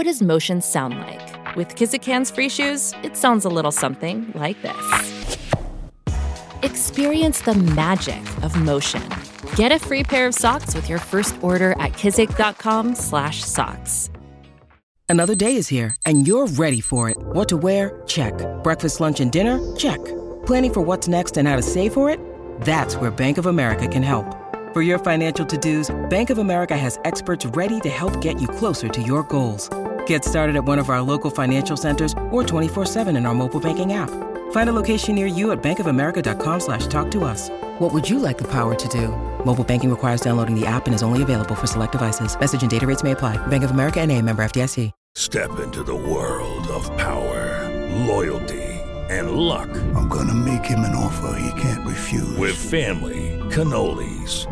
What does motion sound like? With Kizik hands free shoes, it sounds a little something like this. Experience the magic of motion. Get a free pair of socks with your first order at kizik.com/socks. Another day is here and you're ready for it. What to wear? Check. Breakfast, lunch, and dinner? Check. Planning for what's next and how to save for it? That's where Bank of America can help. For your financial to-dos, Bank of America has experts ready to help get you closer to your goals. Get started at one of our local financial centers or 24-7 in our mobile banking app. Find a location near you at bankofamerica.com slash talk to us. What would you like the power to do? Mobile banking requires downloading the app and is only available for select devices. Message and data rates may apply. Bank of America and a member FDIC. Step into the world of power, loyalty, and luck. I'm going to make him an offer he can't refuse. With family, cannolis,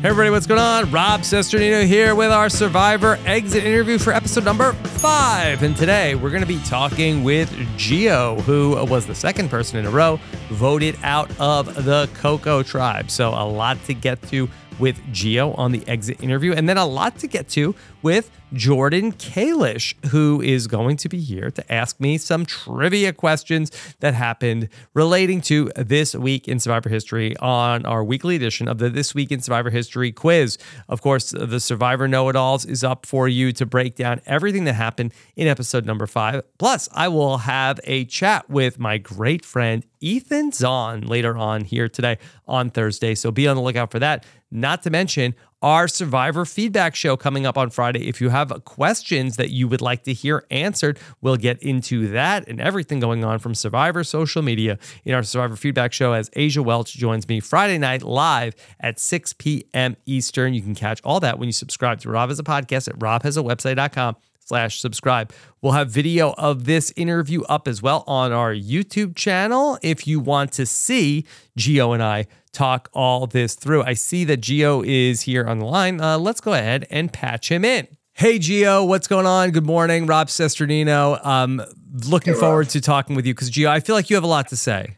Hey everybody, what's going on? Rob Cesternino here with our Survivor exit interview for episode number five. And today we're going to be talking with Geo, who was the second person in a row voted out of the Coco tribe. So a lot to get to with Geo on the exit interview, and then a lot to get to with Jordan Kalish, who is going to be here to ask me some trivia questions that happened relating to this week in Survivor History on our weekly edition of the This Week in Survivor History quiz. Of course, the Survivor Know It Alls is up for you to break down everything that happened in episode number five. Plus, I will have a chat with my great friend Ethan Zohn later on here today on Thursday. So be on the lookout for that. Not to mention our Survivor feedback show coming up on Friday. If you have questions that you would like to hear answered, we'll get into that and everything going on from Survivor social media in our Survivor feedback show as Asia Welch joins me Friday night live at 6 p.m. Eastern. You can catch all that when you subscribe to Rob as a podcast at robhasawebsite.com slash subscribe. We'll have video of this interview up as well on our YouTube channel if you want to see Geo and I talk all this through. I see that Geo is here on the line. Uh, let's go ahead and patch him in. Hey, Geo, what's going on? Good morning. Rob Cesternino. Um, looking Hey, forward to talking with you because, Geo, I feel like you have a lot to say.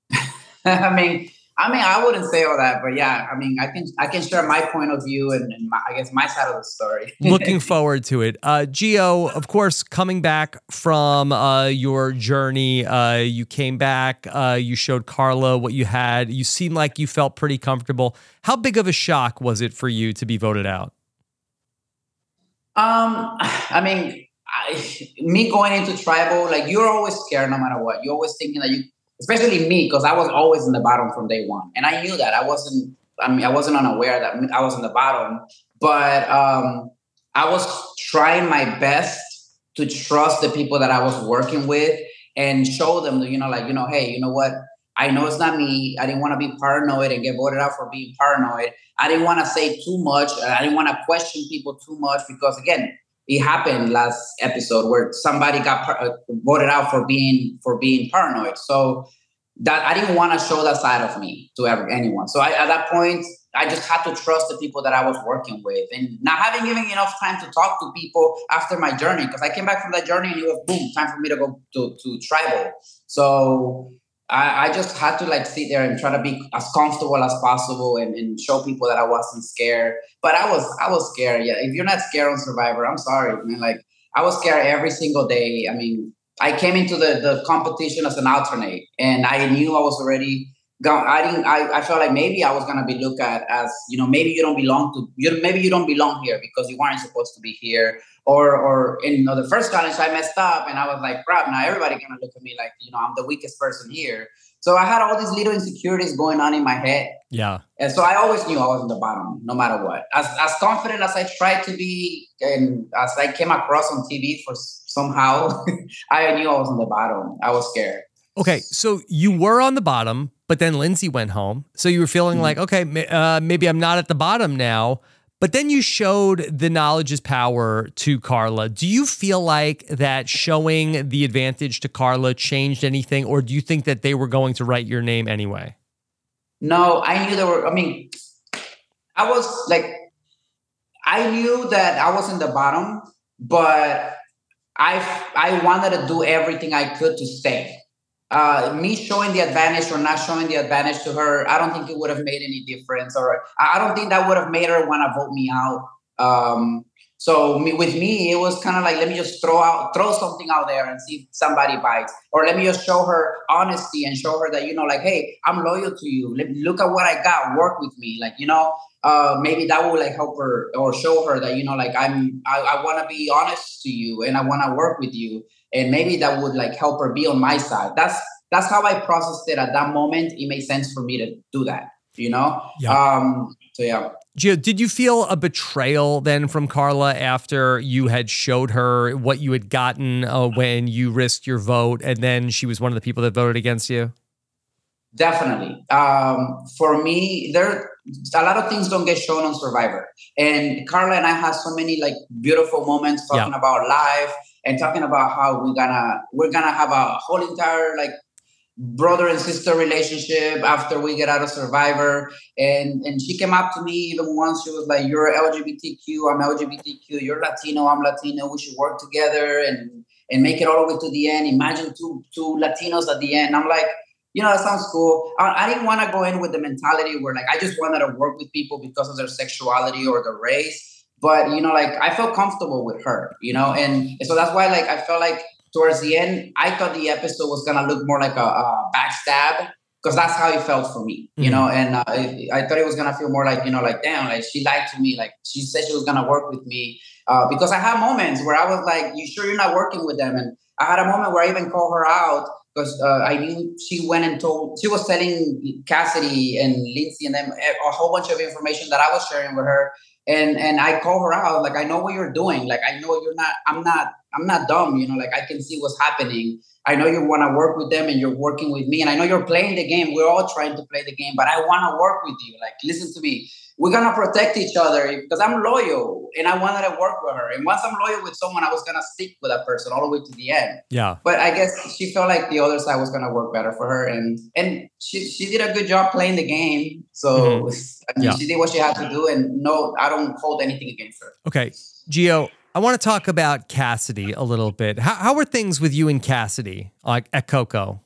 I mean, I mean, I wouldn't say all that, but yeah, I mean, I can I can share my point of view and, and my, I guess my side of the story. looking forward to it. Uh, Geo, of course, coming back from uh, your journey, uh, you came back, uh, you showed Karla what you had. You seemed like you felt pretty comfortable. How big of a shock was it for you to be voted out? Um, I mean, I, me going into tribal, like you're always scared no matter what. You're always thinking that you, especially me, because I was always in the bottom from day one, and I knew that I wasn't. I mean, I wasn't unaware that I was in the bottom, but um, I was trying my best to trust the people that I was working with and show them, you know, like you know, hey, you know what? I know it's not me. I didn't want to be paranoid and get voted out for being paranoid. I didn't want to say too much. I didn't want to question people too much because, again, it happened last episode where somebody got par- uh, voted out for being for being paranoid. So that I didn't want to show that side of me to ever, anyone. So I, at that point, I just had to trust the people that I was working with, and not having even enough time to talk to people after my journey because I came back from that journey and it was boom, time for me to go to to tribal. So I, I, just had to like sit there and try to be as comfortable as possible and, and, show people that I wasn't scared. But I was I was scared. Yeah, if you're not scared on Survivor, I'm sorry, man. Like I was scared every single day. I mean, I came into the the competition as an alternate, and I knew I was already gone. I didn't. I, I felt like maybe I was gonna be looked at as you know maybe you don't belong to you. Maybe you don't belong here because you weren't supposed to be here. Or or in you know, the first challenge I messed up and I was like crap. Now everybody gonna look at me like you know I'm the weakest person here. So I had all these little insecurities going on in my head. Yeah. And so I always knew I was in the bottom, no matter what. As as confident as I tried to be, and as I came across on TV for somehow, I knew I was in the bottom. I was scared. Okay, so you were on the bottom, but then Lindsay went home. So you were feeling mm-hmm. like, okay, uh, maybe I'm not at the bottom now. But then you showed the knowledge is power to Karla. Do you feel like that showing the advantage to Karla changed anything, or do you think that they were going to write your name anyway? No, I knew there were. I mean, I was like, I knew that I was in the bottom, but I I wanted to do everything I could to stay uh, me showing the advantage or not showing the advantage to her, I don't think it would have made any difference, or I don't think that would have made her want to vote me out. Um, so me, with me, it was kind of like let me just throw out, throw something out there and see if somebody bites, or let me just show her honesty and show her that you know, like, hey, I'm loyal to you. Let, look at what I got. Work with me, like you know. Uh, maybe that will like help her or show her that you know, like I'm, I, I want to be honest to you and I want to work with you and maybe that would like help her be on my side that's that's how i processed it at that moment it made sense for me to do that you know yeah. um so yeah Geo, did you feel a betrayal then from Karla after you had showed her what you had gotten uh, when you risked your vote, and then she was one of the people that voted against you? Definitely. Um, for me, there a lot of things don't get shown on Survivor, and Karla and I have so many like beautiful moments talking yeah. about life and talking about how we're gonna we're gonna have a whole entire like brother and sister relationship after we get out of survivor. And and she came up to me even once she was like you're lgbtq i'm lgbtq you're latino i'm latino we should work together and and make it all the way to the end. Imagine two two latinos at the end. I'm like you know that sounds cool. I, I didn't want to go in with the mentality where like i just wanted to work with people because of their sexuality or their race. But you know like i felt comfortable with her you know? And, so that's why like i felt like towards the end i thought the episode was gonna look more like a, a backstab because that's how it felt for me you mm-hmm. know? And uh, I, I, thought it was gonna feel more like you know like damn like she lied to me like she said she was gonna work with me uh, because i had moments where i was like you sure you're not working with them? And i had a moment where i even called her out because uh, I knew she went and told she was telling Cassidy and Lindsay and them a whole bunch of information that I was sharing with her, and and I call her out like I know what you're doing. Like I know you're not I'm not I'm not dumb you know like I can see what's happening I know you want to work with them and you're working with me and I know you're playing the game we're all trying to play the game but I want to work with you like listen to me we're gonna protect each other because I'm loyal and I wanted to work with her. And once I'm loyal with someone, I was gonna stick with that person all the way to the end. Yeah. But I guess she felt like the other side was gonna work better for her, and and she she did a good job playing the game. So mm-hmm. I mean, yeah. she did what she had to do, and no, I don't hold anything against her. Okay, Geo. I want to talk about Cassidy a little bit. How, how are things with you and Cassidy like at Coco?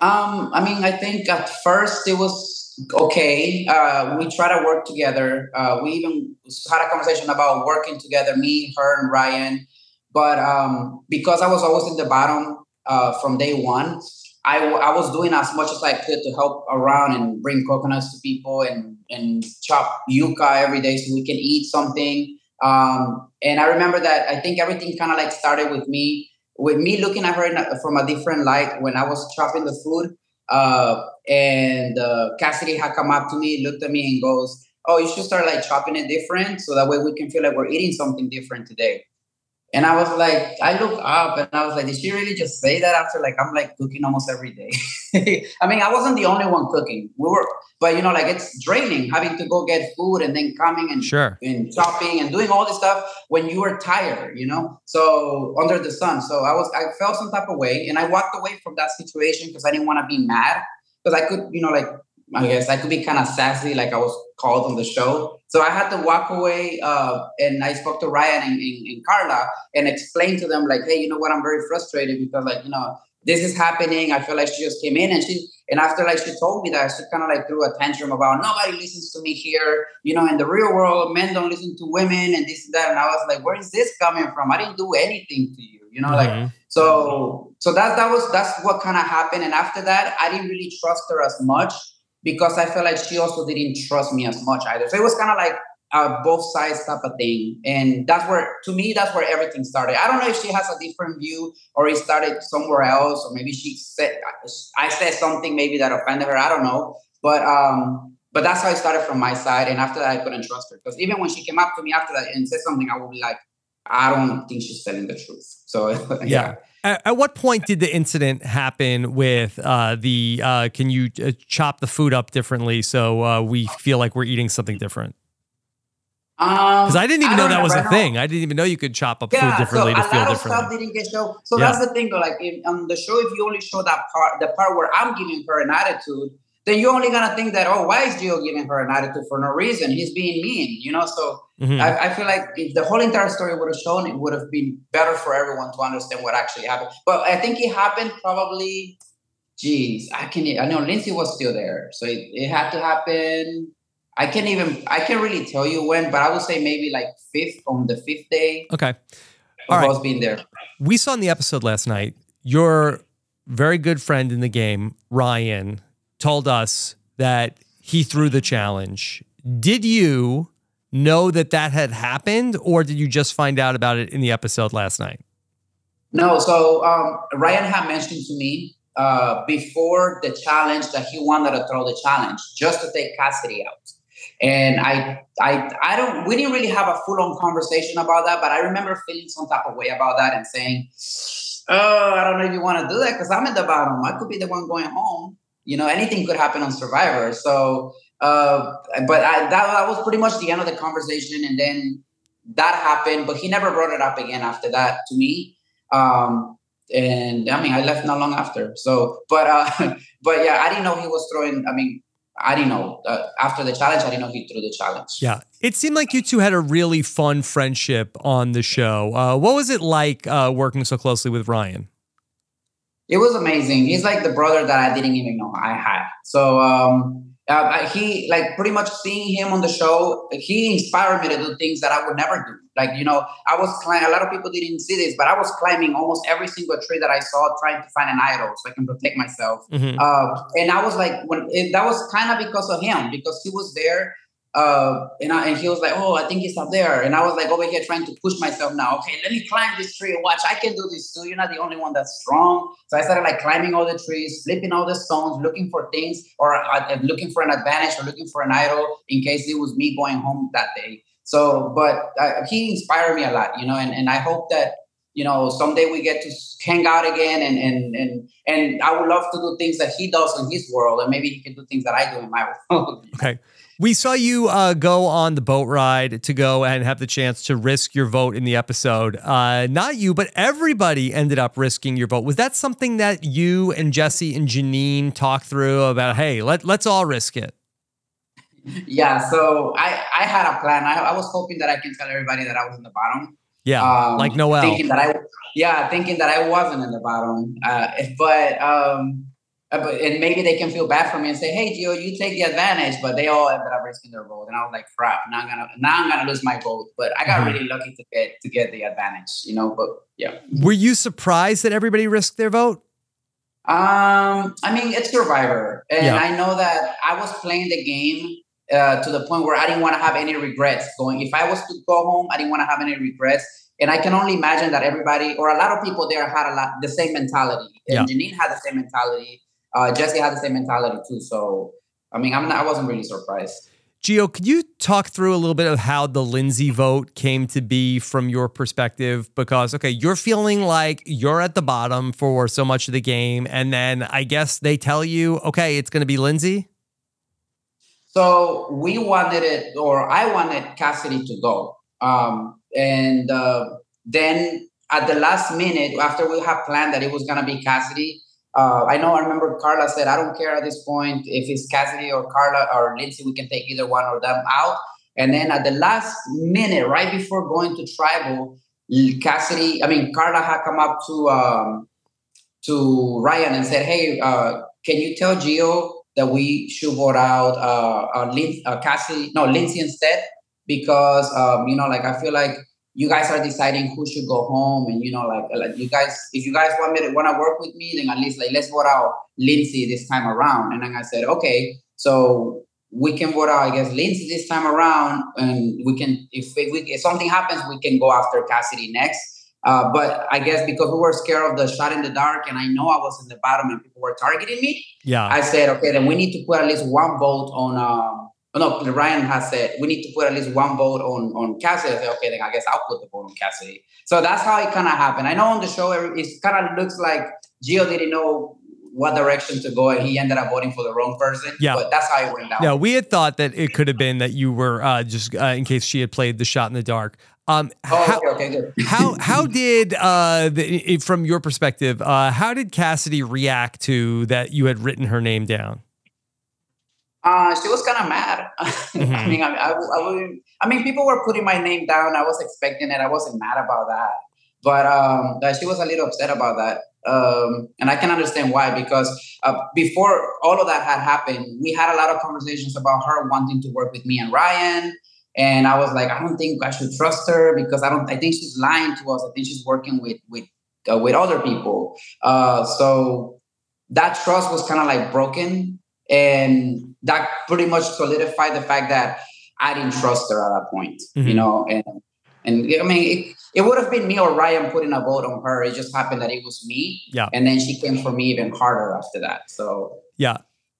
Um, I mean, I think at first it was okay. Uh, we try to work together. Uh, we even had a conversation about working together, me, her, and Ryan. But um, because I was always in the bottom uh, from day one, I, I was doing as much as I could to help around and bring coconuts to people and, and chop yuca every day so we can eat something. Um, and I remember that I think everything kind of like started with me, with me looking at her from a different light when I was chopping the food. Uh, and uh, Cassidy had come up to me, looked at me, and goes, "Oh, you should start like chopping it different, so that way we can feel like we're eating something different today." And I was like, I looked up and I was like, did she really just say that after like I'm like cooking almost every day? I mean, I wasn't the only one cooking. We were, but you know, like it's draining having to go get food and then coming and sure and chopping and doing all this stuff when you are tired, you know. So under the sun. So I was, I felt some type of way, and I walked away from that situation because I didn't want to be mad because I could, you know, like I guess I could be kind of sassy, like I was called on the show. So I had to walk away, uh, and I spoke to Ryan and, and, and, Karla and explained to them, like, hey, you know what? I'm very frustrated because, like, you know, this is happening. I feel like she just came in and she and after like she told me that she kind of like threw a tantrum about nobody listens to me here. You know, in the real world, men don't listen to women and this and that. And I was like, where is this coming from? I didn't do anything to you. You know, Mhm. like so so that that was that's what kind of happened. And after that, I didn't really trust her as much because I felt like she also didn't trust me as much either. So it was kind of like a both sides type of thing. And that's where, to me, that's where everything started. I don't know if she has a different view or it started somewhere else, or maybe she said, I said something maybe that offended her. I don't know. But, um, but that's how it started from my side. And after that, I couldn't trust her because even when she came up to me after that and said something, I would be like, I don't think she's telling the truth. So, yeah. Yeah. At, at what point did the incident happen with uh, the uh, can you uh, chop the food up differently so uh, we feel like we're eating something different? Because Because I didn't even know that was a remember. thing. I didn't even know you could chop up food differently so to a feel lot of differently. stuff didn't get shown. So Yeah. that's the thing. Like in, on the show, if you only show that part, the part where I'm giving her an attitude, then you're only gonna think that, oh, why is Geo giving her an attitude for no reason? He's being mean, you know. So Mhm. I, I feel like if the whole entire story would have shown, it would have been better for everyone to understand what actually happened. But I think it happened probably. Geez, I can. I know Lindsay was still there, so it, it had to happen. I can't even. I can't really tell you when, but I would say maybe like fifth on the fifth day okay. All right. being there. we saw in the episode last night your very good friend in the game ryan told us that he threw the challenge did you know that that had happened or did you just find out about it in the episode last night No, so um, Ryan had mentioned to me uh, before the challenge that he wanted to throw the challenge just to take Cassidy out. And I, I, I don't. We didn't really have a full-on conversation about that, but I remember feeling some type of way about that and saying, "Oh, I don't know if you want to do that because I'm at the bottom. I could be the one going home. You know, anything could happen on Survivor." So, uh, but I, that, that was pretty much the end of the conversation, and then that happened. But he never brought it up again after that to me. Um, and I mean, I left not long after. So, but uh, but yeah, I didn't know he was throwing. I mean, I didn't know uh, after the challenge. I didn't know he threw the challenge. yeah it seemed like you two had a really fun friendship on the show uh, what was it like uh, working so closely with ryan It was amazing. He's like the brother that I didn't even know I had. So um, uh, he like pretty much seeing him on the show. He inspired me to do things that I would never do. Like you know, I was climbing. A lot of people didn't see this, but I was climbing almost every single tree that I saw, trying to find an idol so I can protect myself. Mhm. Uh, and I was like, when it, that was kind of because of him, because he was there. Uh, and, I, and he was like, "Oh, I think he's up there." And I was like over here trying to push myself. Now, okay, let me climb this tree watch. I can do this too. You're not the only one that's strong. So I started like climbing all the trees, flipping all the stones, looking for things, or uh, looking for an advantage, or looking for an idol in case it was me going home that day. So, but uh, he inspired me a lot, you know, and, and I hope that you know someday we get to hang out again, and and and and I would love to do things that he does in his world, and maybe he can do things that I do in my world. Okay. We saw you uh, go on the boat ride to go and have the chance to risk your vote in the episode. Uh, not you, but everybody ended up risking your vote. Was that something that you and Jesse and Jeanine talked through about? Hey, let let's all risk it. yeah, so I I had a plan. I, I was hoping that I can tell everybody that I was in the bottom. Yeah, Um, like Noelle. Thinking that I, yeah, thinking that I wasn't in the bottom. Uh, but um, but and maybe they can feel bad for me and say, "Hey, Geo, you take the advantage." But they all ended up risking their vote, and I was like, "Crap! Now I'm gonna now I'm gonna lose my vote." But I got Mhm. really lucky to get to get the advantage, you know. But yeah, Were you surprised that everybody risked their vote? um, I mean, it's Survivor, and Yeah. I know that I was playing the game uh, to the point where I didn't want to have any regrets going. If I was to go home, I didn't want to have any regrets. And I can only imagine that everybody or a lot of people there had a lot the same mentality. And Jeanine had the same mentality. Uh, Jesse had the same mentality too. So I mean, I'm not, I wasn't really surprised. Geo, could you talk through a little bit of how the Lindsay vote came to be from your perspective? Because, okay, you're feeling like you're at the bottom for so much of the game. And then I guess they tell you, okay, it's going to be Lindsay. So we wanted it, or I wanted Cassidy to go. Um, and uh, then at the last minute, after we had planned that it was going to be Cassidy, uh, I know I remember Karla said, I don't care at this point if it's Cassidy or Karla or Lindsay, we can take either one of them out. And then at the last minute, right before going to tribal, Cassidy, I mean, Karla had come up to um, to Ryan and said, "Hey, uh, can you tell Geo that we should vote out uh, uh, Lin- uh Cassie, no Lindsay instead because um, you know, like I feel like you guys are deciding who should go home, and you know, like, like you guys, if you guys want me to want to work with me, then at least like let's vote out Lindsay this time around." And then I said, "Okay, so." We can vote out, I guess, Lindsay this time around, and we can, if, if, we, if something happens, we can go after Cassidy next. Uh, but I guess because we were scared of the shot in the dark, and I know I was in the bottom and people were targeting me. Yeah. I said, okay, then we need to put at least one vote on. Um, no, Ryan has said we need to put at least one vote on on Cassidy. I said, okay, then I guess I'll put the vote on Cassidy. So that's how it kind of happened. I know on the show it kind of looks like Geo didn't know what direction to go, and he ended up voting for the wrong person. Yeah, but that's how it went down. Yeah, we had thought that it could have been that you were uh, just uh, in case she had played the shot in the dark. Um, oh, how, okay, okay, good. how how did uh, the, from your perspective, uh, how did Cassidy react to that you had written her name down? Uh, she was kind of mad. Mm-hmm. I mean, I, I, I, I, mean, people were putting my name down. I was expecting it. I wasn't mad about that, but um, she was a little upset about that. Um, and I can understand why because uh, before all of that had happened, we had a lot of conversations about her wanting to work with me and Ryan. And I was like, I don't think I should trust her because I don't. I think she's lying to us. I think she's working with with uh, with other people. Uh, so that trust was kind of like broken, and that pretty much solidified the fact that I didn't trust her at that point. Mm-hmm. You know, and and I mean, it, it would have been me or Ryan putting a vote on her. It just happened that it was me. Yeah. And then she came for me even harder after that. So yeah.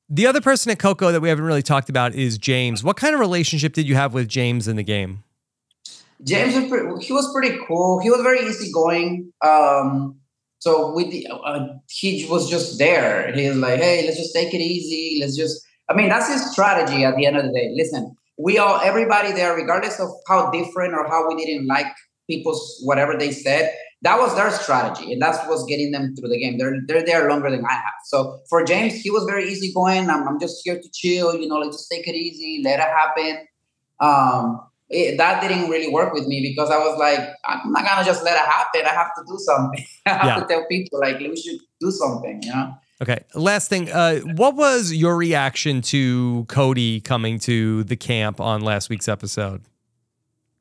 The other person at Coco that we haven't really talked about is James. What kind of relationship did you have with James in the game? James was pretty, he was pretty cool. He was very easygoing. Um, so with the, uh, he was just there. He was like, "Hey, let's just take it easy. Let's just." I mean, that's his strategy. At the end of the day, listen, we all, everybody there, regardless of how different or how we didn't like people's whatever they said, that was their strategy, and that's what's getting them through the game. They're they're there longer than I have. So for James, he was very easygoing. I'm, I'm just here to chill, you know, like just take it easy, let it happen. Um, it, that didn't really work with me because I was like, I'm not gonna just let it happen. I have to do something. I have yeah. to tell people like we should do something, you know. Okay. Last thing, uh, what was your reaction to Cody coming to the camp on last week's episode?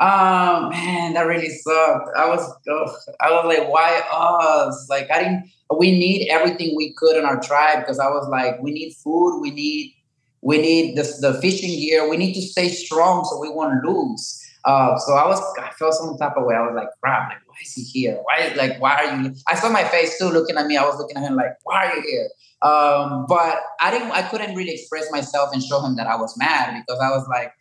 Oh man, that really sucked. I was, ugh, I was like, why us? Like, I didn't. We need everything we could in our tribe because I was like, we need food, we need, we need the the fishing gear, we need to stay strong so we won't lose. Uh, so I was, I felt some type of way. I was like, crap, like, why is he here? Why, like, why are you? I saw my face too looking at me. I was looking at him like, why are you here? Um, but I didn't, I couldn't really express myself and show him that I was mad because I was like,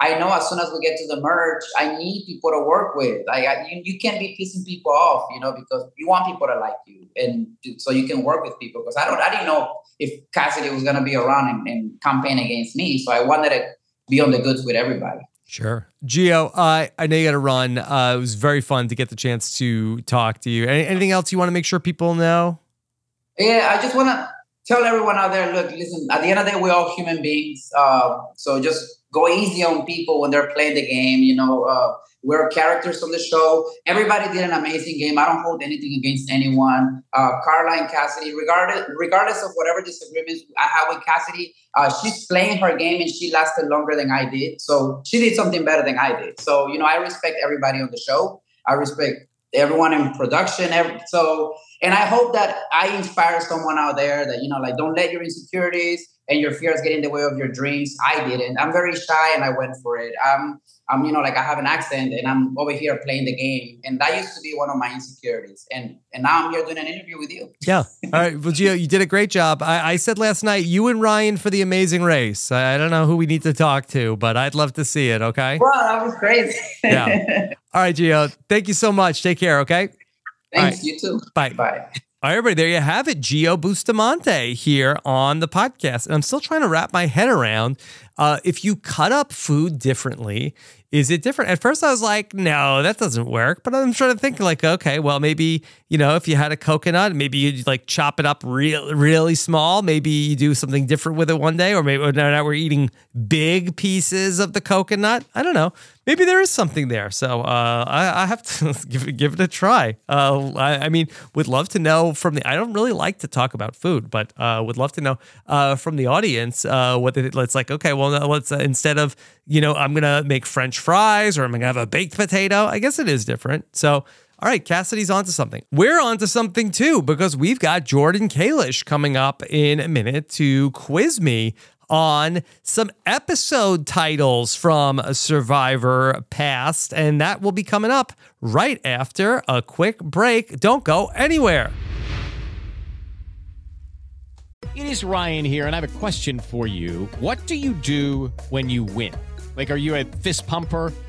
I know as soon as we get to the merge, I need people to work with. Like I, you, you can't be pissing people off, you know, because you want people to like you, and so you can work with people. Because I don't, I didn't know if Cassidy was gonna be around and, and campaign against me, so I wanted to be on the goods with everybody. Sure. Geo, uh, I know you got to run. Uh, it was very fun to get the chance to talk to you. Any, anything else you want to make sure people know? Yeah, I just want to tell everyone out there look, listen, at the end of the day, we're all human beings. Uh, so just go easy on people when they're playing the game. You know, uh, we're characters on the show. Everybody did an amazing game. I don't hold anything against anyone. Uh, Karla and Cassidy, regardless regardless of whatever disagreements I have with Cassidy, uh, she's playing her game and she lasted longer than I did. So she did something better than I did. So you know, I respect everybody on the show. I respect everyone in production. Every, so, and I hope that I inspire someone out there that you know, like, don't let your insecurities and your fears get in the way of your dreams. I didn't. I'm very shy and I went for it. Um, I'm, you know, like I have an accent and I'm over here playing the game. And that used to be one of my insecurities. And and now I'm here doing an interview with you. Yeah. All right. Well, Geo, you did a great job. I, I said last night, you and Ryan for the amazing race. I, I, don't know who we need to talk to, but I'd love to see it. Okay. Well, that was crazy. yeah. All right, Geo. Thank you so much. Take care. Okay. Thanks. Right. You too. Bye. Bye. All right, everybody, there you have it. Geo Bustamante here on the podcast. And I'm still trying to wrap my head around uh, if you cut up food differently, is it different? At first, I was like, no, that doesn't work. But I'm trying to think, like, okay, well, maybe you know, if you had a coconut, maybe you'd like chop it up real, really small. Maybe you do something different with it one day, or maybe now we're eating big pieces of the coconut. I don't know. Maybe there is something there. So uh, I, I, have to give it, give it a try. Uh, I, I, mean, would love to know from the. I don't really like to talk about food, but uh, would love to know uh, from the audience uh, what it's like. Okay, well, let's uh, instead of you know, I'm gonna make French fries or I'm gonna have a baked potato. I guess it is different. So. All right, Cassidy's onto something. We're onto something too because we've got Jordan Kalish coming up in a minute to quiz me on some episode titles from Survivor Past, and that will be coming up right after a quick break. Don't go anywhere. It is Ryan here, and I have a question for you. What do you do when you win? Like, are you a fist pumper?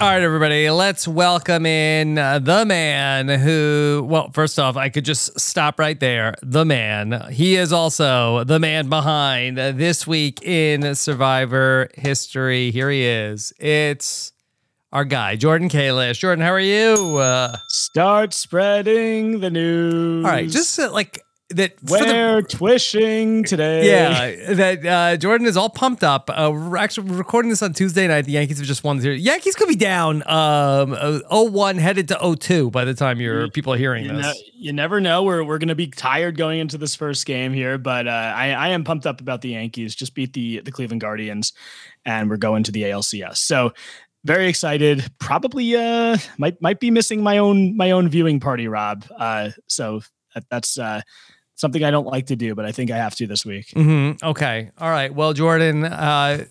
All right, everybody, let's welcome in uh, the man who, well, first off, I could just stop right there. The man. He is also the man behind uh, this week in Survivor history. Here he is. It's our guy, Jordan Kalish. Jordan, how are you? Uh, Start spreading the news. all right, just uh, like that. We're twishing today. Yeah, that uh, Jordan is all pumped up. Uh, we're actually recording this on Tuesday night. The Yankees have just won. The Yankees could be down um, uh, 0-1 headed to 0-2 by the time your people are hearing You, this. know, you never know. We're we're gonna be tired going into this first game here, but uh, I I am pumped up about the Yankees. Just beat the the Cleveland Guardians, and we're going to the ALCS. So very excited. Probably uh might might be missing my own my own viewing party, Rob. Uh, so that, that's uh something I don't like to do, but I think I have to this week. hmm Okay. All right. Well, Jordan, uh,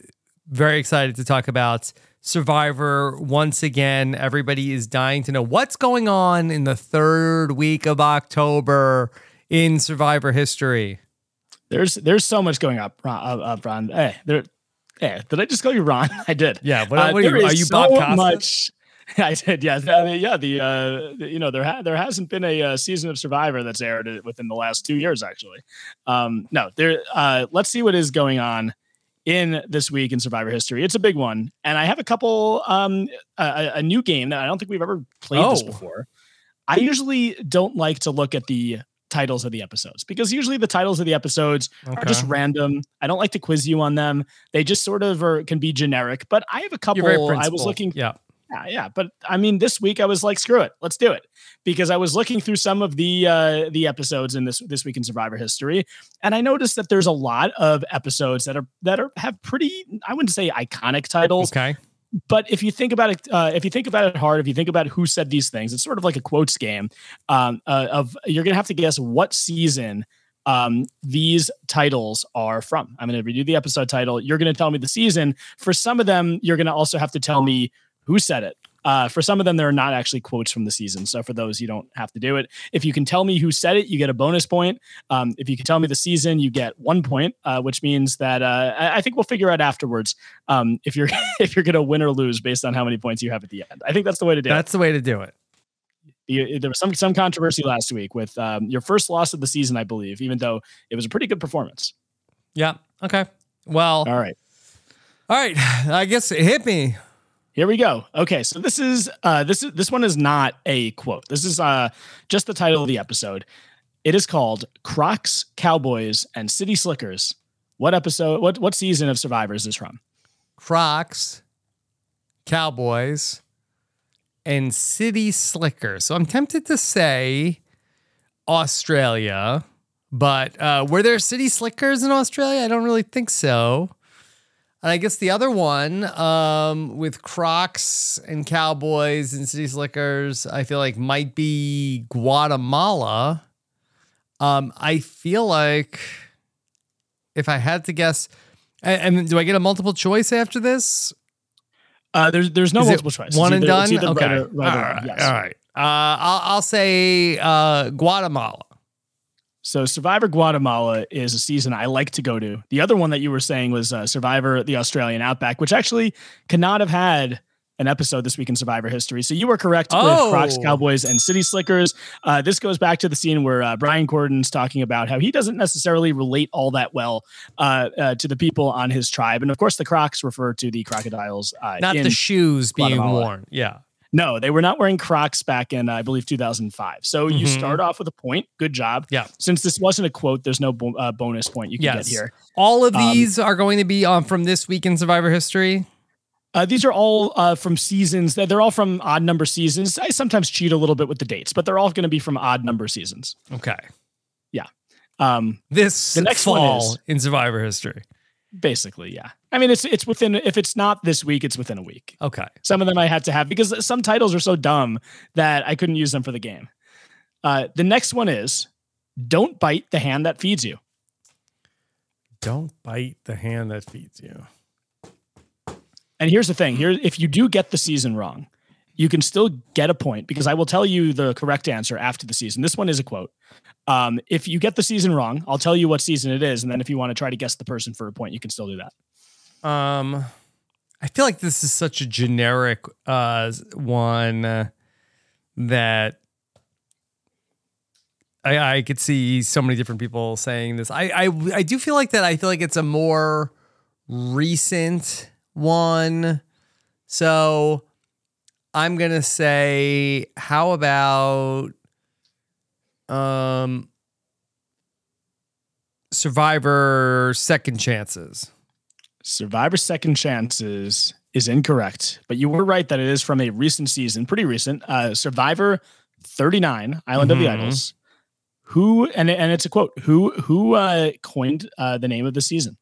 very excited to talk about Survivor once again. Everybody is dying to know what's going on in the third week of October in Survivor history. There's there's so much going up, Ron. Ron. Hey, there. Hey, did I just call you Ron? I did. Yeah. What, Uh, what are you? Are you so Bob much. I did. Yeah. I mean, yeah. The uh, you know there ha- there hasn't been a, uh season of Survivor that's aired within the last two years. Actually, um, no. There. Uh, let's see what is going on in this week in Survivor history. It's a big one, and I have a couple. Um, a, a- new game that I don't think we've ever played this Oh. before. I usually don't like to look at the titles of the episodes because usually the titles of the episodes are just random. I don't like to quiz you on them. They just sort of are, can be generic. But I have a couple. I was looking. Yeah. Yeah, yeah, but I mean, this week I was like, screw it, let's do it, because I was looking through some of the uh, the episodes in this this week in Survivor history, and I noticed that there's a lot of episodes that are that are have pretty, I wouldn't say iconic titles, Okay. but if you think about it, uh, if you think about it hard, if you think about who said these things, it's sort of like a quotes game. Um, uh, of you're gonna have to guess what season um, these titles are from. I'm gonna redo the episode title. You're gonna tell me the season. For some of them, you're gonna also have to tell me who said it. Uh, for some of them, there are not actually quotes from the season. So for those, you don't have to do it. If you can tell me who said it, you get a bonus point. Um, if you can tell me the season, you get one point, uh, which means that uh, I, I think we'll figure out afterwards um, if you're if you're going to win or lose based on how many points you have at the end. I think that's the way to do That's it. That's the way to do it. You- there was some some controversy last week with um, your first loss of the season, I believe, even though it was a pretty good performance. Yeah. Okay. Well. All right. All right. I guess it hit me. Here we go. Okay, so this is uh this is this one is not a quote. This is uh just the title of the episode. It is called Crocs, Cowboys, and City Slickers. What episode what what season of Survivor is this from? Crocs, Cowboys, and City Slickers. So I'm tempted to say Australia, but uh, were there City Slickers in Australia? I don't really think so. And I guess the other one um, with Crocs and Cowboys and City Slickers, I feel like might be Guatemala. Um, I feel like if I had to guess, and, and do I get a multiple choice after this? Uh, there's there's no Is multiple choice. One and either- it's done. Okay. right or- right all right. Yes. All right. Uh, I'll, I'll say uh, Guatemala. So Survivor Guatemala is a season I like to go to. The other one that you were saying was uh, Survivor the Australian Outback, which actually cannot have had an episode this week in Survivor history. So you were correct Oh. with Crocs, Cowboys, and City Slickers. Uh, this goes back to the scene where uh, Brian Corridan's talking about how he doesn't necessarily relate all that well uh, uh, to the people on his tribe, and of course the Crocs refer to the crocodiles, uh, Not the shoes being worn. Yeah. No, they were not wearing Crocs back in, uh, I believe, 2005. So you Mhm. start off with a point. Good job. Yeah. Since this wasn't a quote, there's no bo- uh, bonus point you can Yes. get here. All of Um, these are going to be on from this week in Survivor history. Uh, these are all uh, from seasons. They're they're all from odd number seasons. I sometimes cheat a little bit with the dates, but they're all going to be from odd number seasons. Okay. Yeah. Um, This the next fall one is in Survivor history. Basically yeah. I mean, it's it's within. If it's not this week, it's within a week. Okay. Some of them I had to have because some titles are so dumb that I couldn't use them for the game. Uh, the next one is "Don't bite the hand that feeds you." Don't bite the hand that feeds you. And here's the thing: here, if you do get the season wrong, you can still get a point because I will tell you the correct answer after the season. This one is a quote. Um, if you get the season wrong, I'll tell you what season it is, and then if you want to try to guess the person for a point, you can still do that. Um, I feel like this is such a generic uh one uh, that I I could see so many different people saying this. I I I do feel like that. I feel like it's a more recent one. So I'm gonna say, how about um Survivor Second Chances? Survivor Second Chances is incorrect, but you were right that it is from a recent season, pretty recent. Uh, Survivor 39, Island of the Mhm. Idols. Who and and it's a quote. Who who uh, coined uh, the name of the season?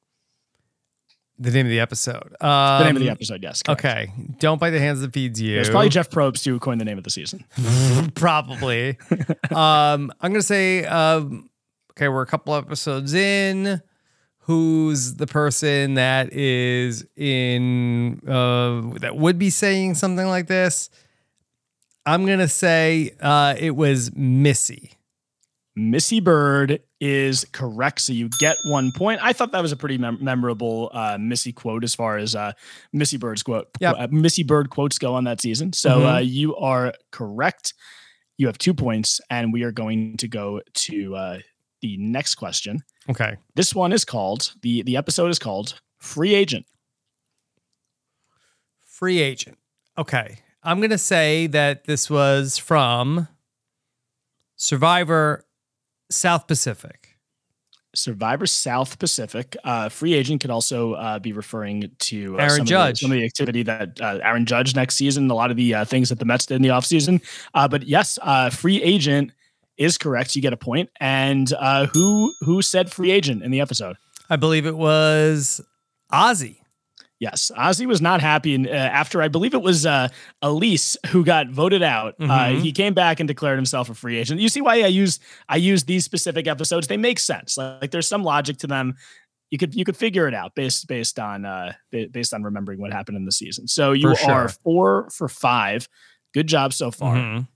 The name of the episode. The name of the Um, episode. Yes. correct. Okay. Don't bite the hands that feeds you. It was probably Jeff Probst who coined the name of the season. probably. um, I'm gonna say, um, okay, we're a couple episodes in. Who's the person that is in uh, that would be saying something like this? I'm gonna say uh, it was Missy. Missy Byrd is correct. So you get one point. I thought that was a pretty mem- memorable uh, Missy quote as far as uh, Missy Byrd's quote. Yep. Uh, Missy Byrd quotes go on that season. So Mhm. uh, you are correct. You have two points, and we are going to go to uh, the next question. Okay. This one is called the the episode is called Free Agent. Free agent. Okay. I'm gonna say that this was from Survivor South Pacific. Survivor South Pacific. Uh, free agent could also uh, be referring to uh, Aaron some of the- Judge. some of the activity that uh, Aaron Judge next season, a lot of the uh, things that the Mets did in the offseason. Uh, but yes, uh, free agent is correct. You get a point. And uh, who who said free agent in the episode? I believe it was Ozzy. Yes, Ozzy was not happy and, uh, after I believe it was uh, Elyse who got voted out. Uh, Mhm. he came back and declared himself a free agent. You see why I use I use these specific episodes? They make sense. Like, like there's some logic to them. You could you could figure it out based based on uh based on remembering what happened in the season. So you For are four for five. Good job so far. Mhm.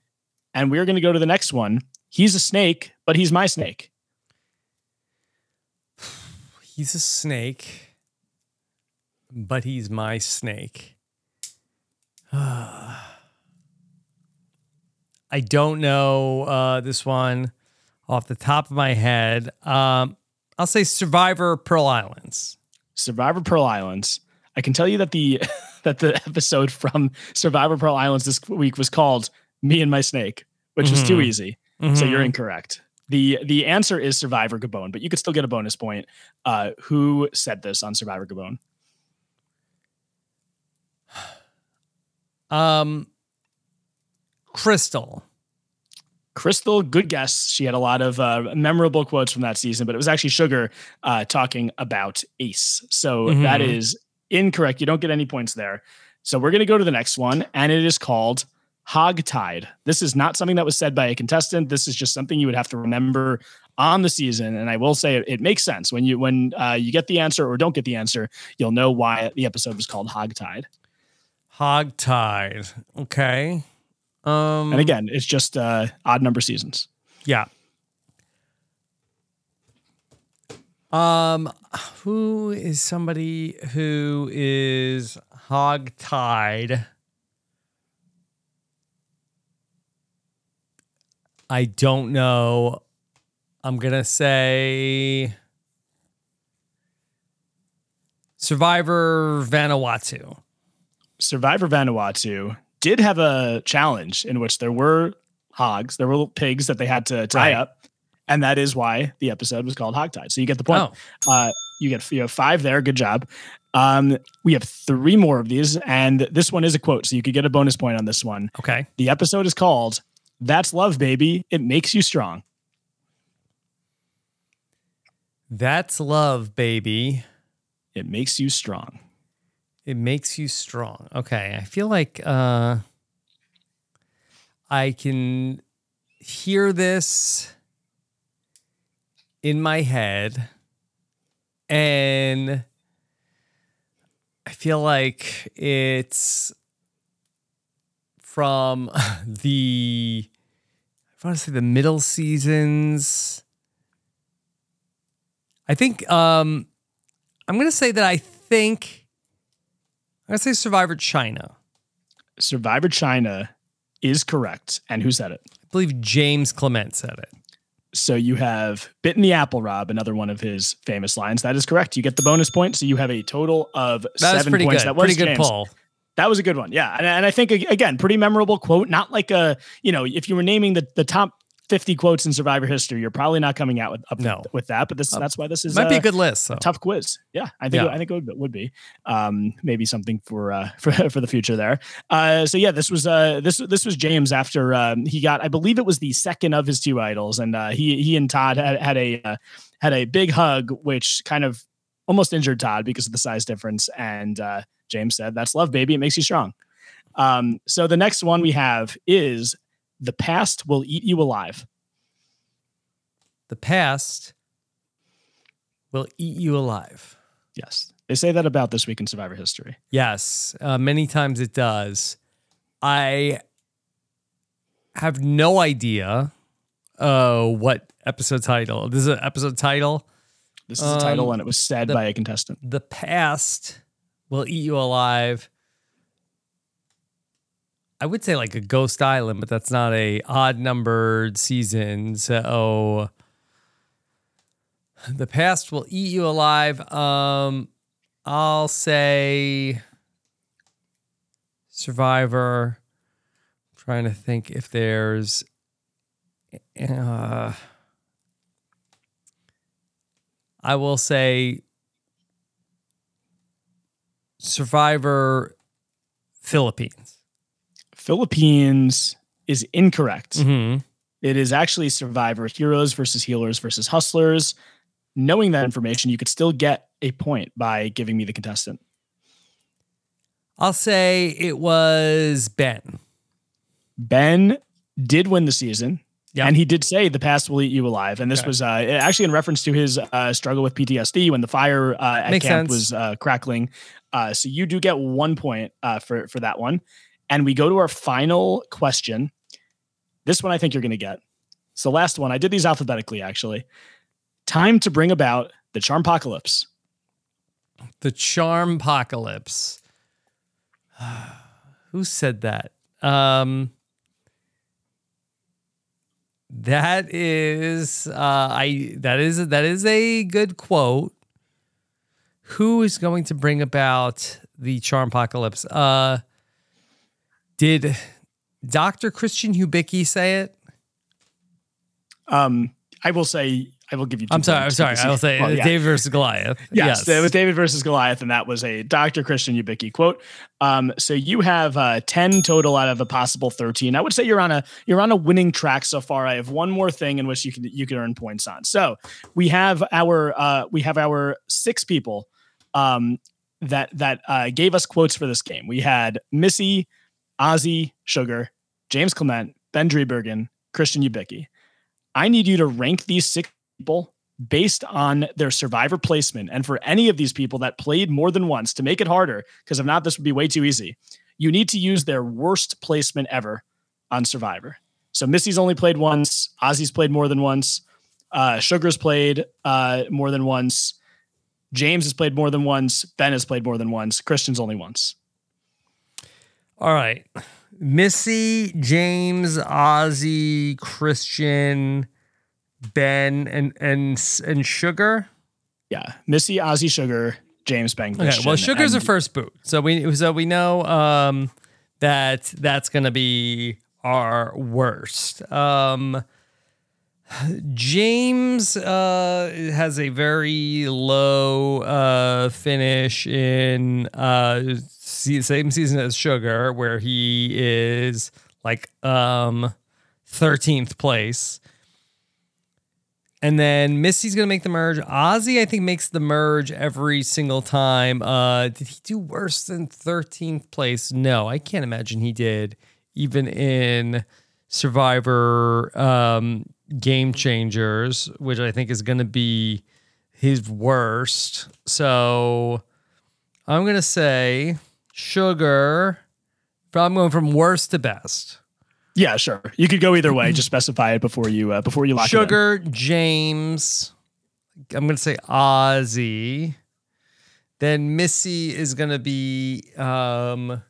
And we're going to go to the next one. He's a snake, but he's my snake. He's a snake, but he's my snake. I don't know uh, this one off the top of my head. Um, I'll say Survivor Pearl Islands. Survivor Pearl Islands. I can tell you that the that the episode from Survivor Pearl Islands this week was called "Me and My Snake," which was too Mhm. easy. So you're incorrect. the The answer is Survivor Gabon, but you could still get a bonus point. Uh, who said this on Survivor Gabon? Um, Crystal. Crystal, good guess. She had a lot of uh, memorable quotes from that season, but it was actually Sugar uh, talking about Ace. So Mhm. that is incorrect. You don't get any points there. So we're going to go to the next one, and it is called Hogtide. This is not something that was said by a contestant. This is just something you would have to remember on the season. And I will say it, it makes sense when you when uh, you get the answer or don't get the answer, you'll know why the episode was called Hogtide. Hogtide. Okay. Um, And again, it's just uh, odd number seasons. Yeah. Um, who is somebody who is hogtied? I don't know. I'm gonna say Survivor Vanuatu. Survivor Vanuatu did have a challenge in which there were hogs, there were pigs that they had to tie Right. up, and that is why the episode was called Hog Hogtied. So you get the point. Uh, you get you have five there. Good job. Um, we have three more of these, and this one is a quote, so you could get a bonus point on this one. Okay. The episode is called "That's Love, Baby. It Makes You Strong." That's love, baby. It makes you strong. It makes you strong. Okay. I feel like uh I can hear this in my head and I feel like it's from the I want to say the middle seasons. I think um I'm going to say that I think To say Survivor China. Survivor China is correct. And who said it? I believe James Clement said it. So you have bitten the apple, Rob, another one of his famous lines. That is correct. You get the bonus point. So you have a total of That seven points. good. That was Pretty good pull. That was a good one. Yeah. And, and I think, again, pretty memorable quote. Not like a, you know, if you were naming the, the top 50 quotes in Survivor history, you're probably not coming out with, up No. with that. But this that's why this is Might be a uh, good list. So. a tough quiz. Yeah, I think Yeah. I think it would, would be um, maybe something for uh, for for the future there. Uh, so yeah, this was uh, this this was James after um, he got I believe it was the second of his two idols, and uh, he he and Todd had had a uh, had a big hug, which kind of almost injured Todd because of the size difference. And uh, James said, "That's love, baby. It makes you strong." Um, so the next one we have is the past will eat you alive. The past will eat you alive. Yes, they say that about this week in Survivor history. Yes, uh, many times it does. I have no idea uh, what episode title. This is an episode title. This is a title, Um, and it was said the- by a contestant. The past will eat you alive. I would say like a Ghost Island, but that's not a odd numbered season. So the past will eat you alive. Um, I'll say Survivor. trying to think if there's uh I will say Survivor Philippines. Philippines is incorrect. Mhm. It is actually Survivor Heroes versus Healers versus Hustlers. Knowing that information, you could still get a point by giving me the contestant. I'll say it was Ben. Ben did win the season. Yep. And he did say the past will eat you alive. And this Okay. was uh, actually in reference to his uh, struggle with PTSD when the fire uh, at Makes camp sense. was uh, crackling. Uh, so you do get one point uh, for, for that one. And we go to our final question. This one I think you're going to get. The last one. I did these alphabetically, actually. Time to bring about the charm apocalypse. The Charm Apocalypse. Who said that? Um that is uh I that is that is a good quote. Who is going to bring about the Charm Apocalypse? Uh did Dr. Christian Hubicki say it? Um, I will say, I will give you. two I'm sorry, I'm sorry. I will say well, yeah. David versus Goliath. Yes, it was David versus Goliath, and that was a Dr. Christian Hubicki quote. Um, so you have uh, ten total out of a possible thirteen. I would say you're on a you're on a winning track so far. I have one more thing in which you can you can earn points on. So we have our uh, we have our six people um, that that uh, gave us quotes for this game. We had Missy, Ozzy, Sugar, James Clement, Ben Driebergen, Christian Hubicki. I need you to rank these six people based on their survivor placement. And for any of these people that played more than once to make it harder, because if not, this would be way too easy, you need to use their worst placement ever on survivor. So Missy's only played once, Ozzy's played more than once, uh, Sugar's played uh, more than once, James has played more than once, Ben has played more than once, Christian's only once. All right. Missy, James, Ozzy, Christian, Ben, and and and Sugar. Yeah, Missy, Ozzy, Sugar, James, Ben, Okay. Well, Sugar's a first boot, so we so we know um, that that's gonna be our worst. Um, James uh, has a very low uh, finish in uh, same season as Sugar, where he is like um, 13th place. And then Missy's gonna make the merge. Ozzy, I think, makes the merge every single time. Uh, did he do worse than 13th place? No, I can't imagine he did, even in Survivor um, Game Changers, which I think is gonna be his worst. So I'm gonna say Sugar. I'm going from worst to best. Yeah, sure. You could go either way. Just specify it before you uh, before you lock it. Sugar, James. I'm gonna say Ozzy. Then Missy is gonna be um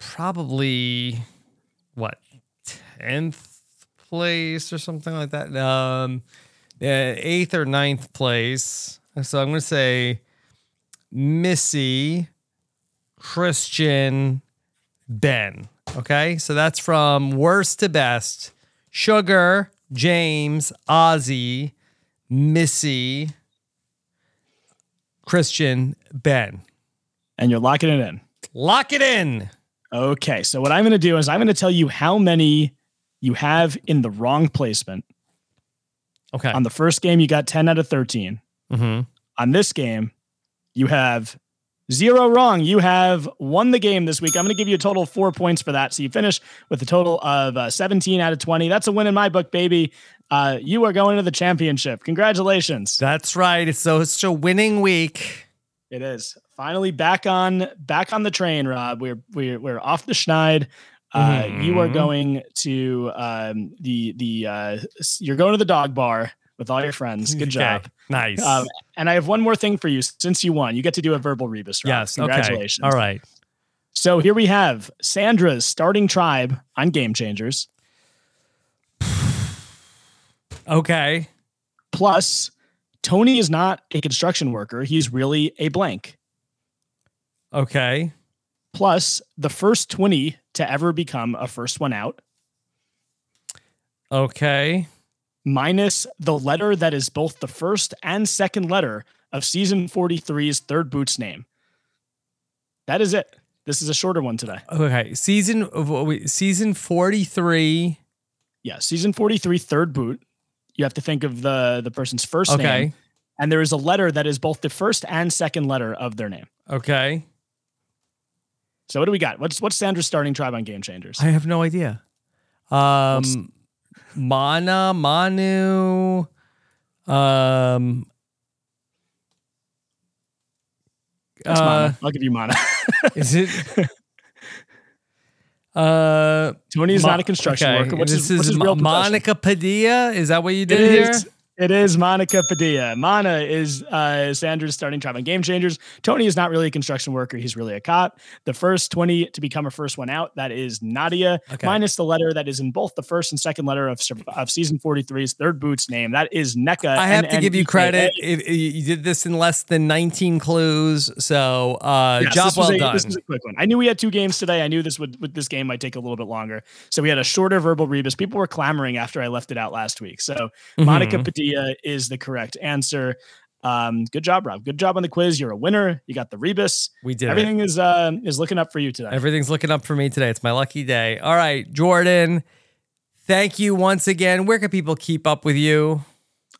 probably what tenth place or something like that. Um yeah, eighth or ninth place. So I'm gonna say Missy, Christian, Ben. Okay, so that's from worst to best. Sugar, James, Ozzy, Missy, Christian, Ben. And you're locking it in. Lock it in. Okay, so what I'm going to do is I'm going to tell you how many you have in the wrong placement. Okay. On the first game, you got 10 out of 13. Mm-hmm. On this game, you have zero wrong. You have won the game this week. I'm going to give you a total of four points for that. So you finish with a total of uh, 17 out of 20. That's a win in my book, baby. Uh, you are going to the championship. Congratulations. That's right. So it's a winning week. It is finally back on back on the train, Rob. We're we're we're off the schneid. Uh, You are Mhm. going to um, the the uh, you're going to the dog bar with all your friends. Good Okay. job. Nice. Um, and I have one more thing for you. Since you won, you get to do a verbal rebus. Rob. yes. Okay. Congratulations. All right. So here we have Sandra's starting tribe on Game Changers. Okay. Plus, Tony is not a construction worker. He's really a blank. Okay. Plus, the first 20 to ever become a first one out. Okay. Minus the letter that is both the first and second letter of season 43's third boot's name. That is it. This is a shorter one today. Okay. Season of season 43. Yeah, season 43 third boot. You have to think of the the person's first Okay. name and there is a letter that is both the first and second letter of their name. Okay. So what do we got? What's what's Sandra's starting tribe on Game Changers? I have no idea. Um, Mana, Manu, um, That's uh, mana. I'll give you mana. is it? Uh, Tony is Ma- not a construction okay, worker. What's this his, is his Ma-? Monica Padilla. Is that what you did It here? is. It is Monica Padilla. Mana is uh, Sandra's starting tribe on Game Changers. Tony is not really a construction worker. He's really a cop. The first 20 to become a first one out, that is Nadia, Okay. minus the letter that is in both the first and second letter of, of season 43's third boot's name. That is Nneka. I have to give you credit. If, you did this in less than 19 clues, so uh, Yes, job well a, done. This was a quick one. I knew we had two games today. I knew this would, would this game might take a little bit longer. So we had a shorter verbal rebus. People were clamoring after I left it out last week. So Monica Mhm. Padilla is the correct answer. Um, good job, Rob. Good job on the quiz. You're a winner. You got the rebus. We did. Everything is uh, is looking up for you today. Everything's looking up for me today. It's my lucky day. All right, Jordan. Thank you once again. Where can people keep up with you?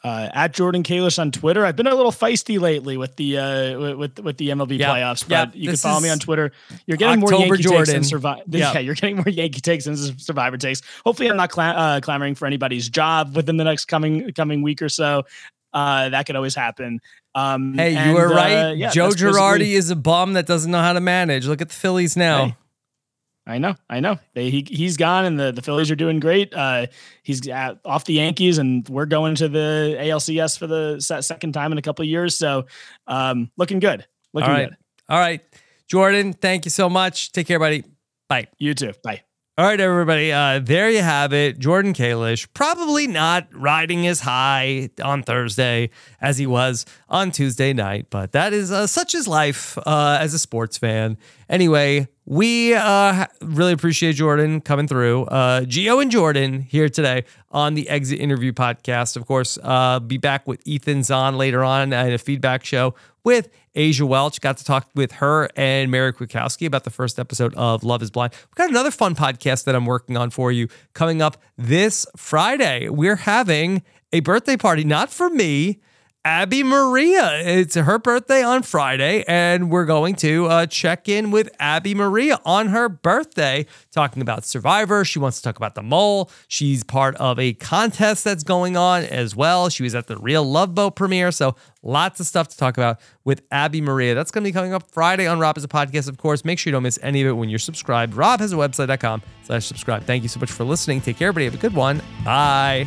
Uh, at Jordan Kalish on Twitter. I've been a little feisty lately with the uh, with with the MLB Yep. playoffs, but Yep. you can follow me on Twitter. You're getting more October Yankee takes Jordan. than Survivor. Yep. Yeah, you're getting more Yankee takes than Survivor takes. Hopefully, I'm not cla- uh, clamoring for anybody's job within the next coming coming week or so. Uh, that could always happen. Um, Hey, and, you were uh, right. yeah, Joe Girardi is a bum that doesn't know how to manage. Look at the Phillies now. Hey. I know, I know. They, he he's gone, and the, the Phillies are doing great. Uh, he's at, off the Yankees, and we're going to the ALCS for the second time in a couple of years. So, um, looking good. Looking All right. good. All right. Jordan, thank you so much. Take care, buddy. Bye. You too. Bye. All right, everybody. Uh, there you have it. Jordan Kalish, probably not riding as high on Thursday as he was on Tuesday night, but that is uh, such is life uh, as a sports fan. Anyway, we uh, really appreciate Jordan coming through. Uh, Geo and Jordan here today on the Exit Interview Podcast. Of course, uh, be back with Ethan Zohn later on in a feedback show with Asia Welch. Got to talk with her and Mary Kwiatkowski about the first episode of Love is Blind. We've got another fun podcast that I'm working on for you coming up this Friday. We're having a birthday party, not for me. Abi-Maria. It's her birthday on Friday, and we're going to uh, check in with Abi-Maria on her birthday, talking about Survivor. She wants to talk about the mole. She's part of a contest that's going on as well. She was at the Real Love Boat premiere, so lots of stuff to talk about with Abi-Maria. That's going to be coming up Friday on Rob Has a Podcast, of course. Make sure you don't miss any of it when you're subscribed. Rob has a website.com slash subscribe. Thank you so much for listening. Take care, everybody. Have a good one. Bye.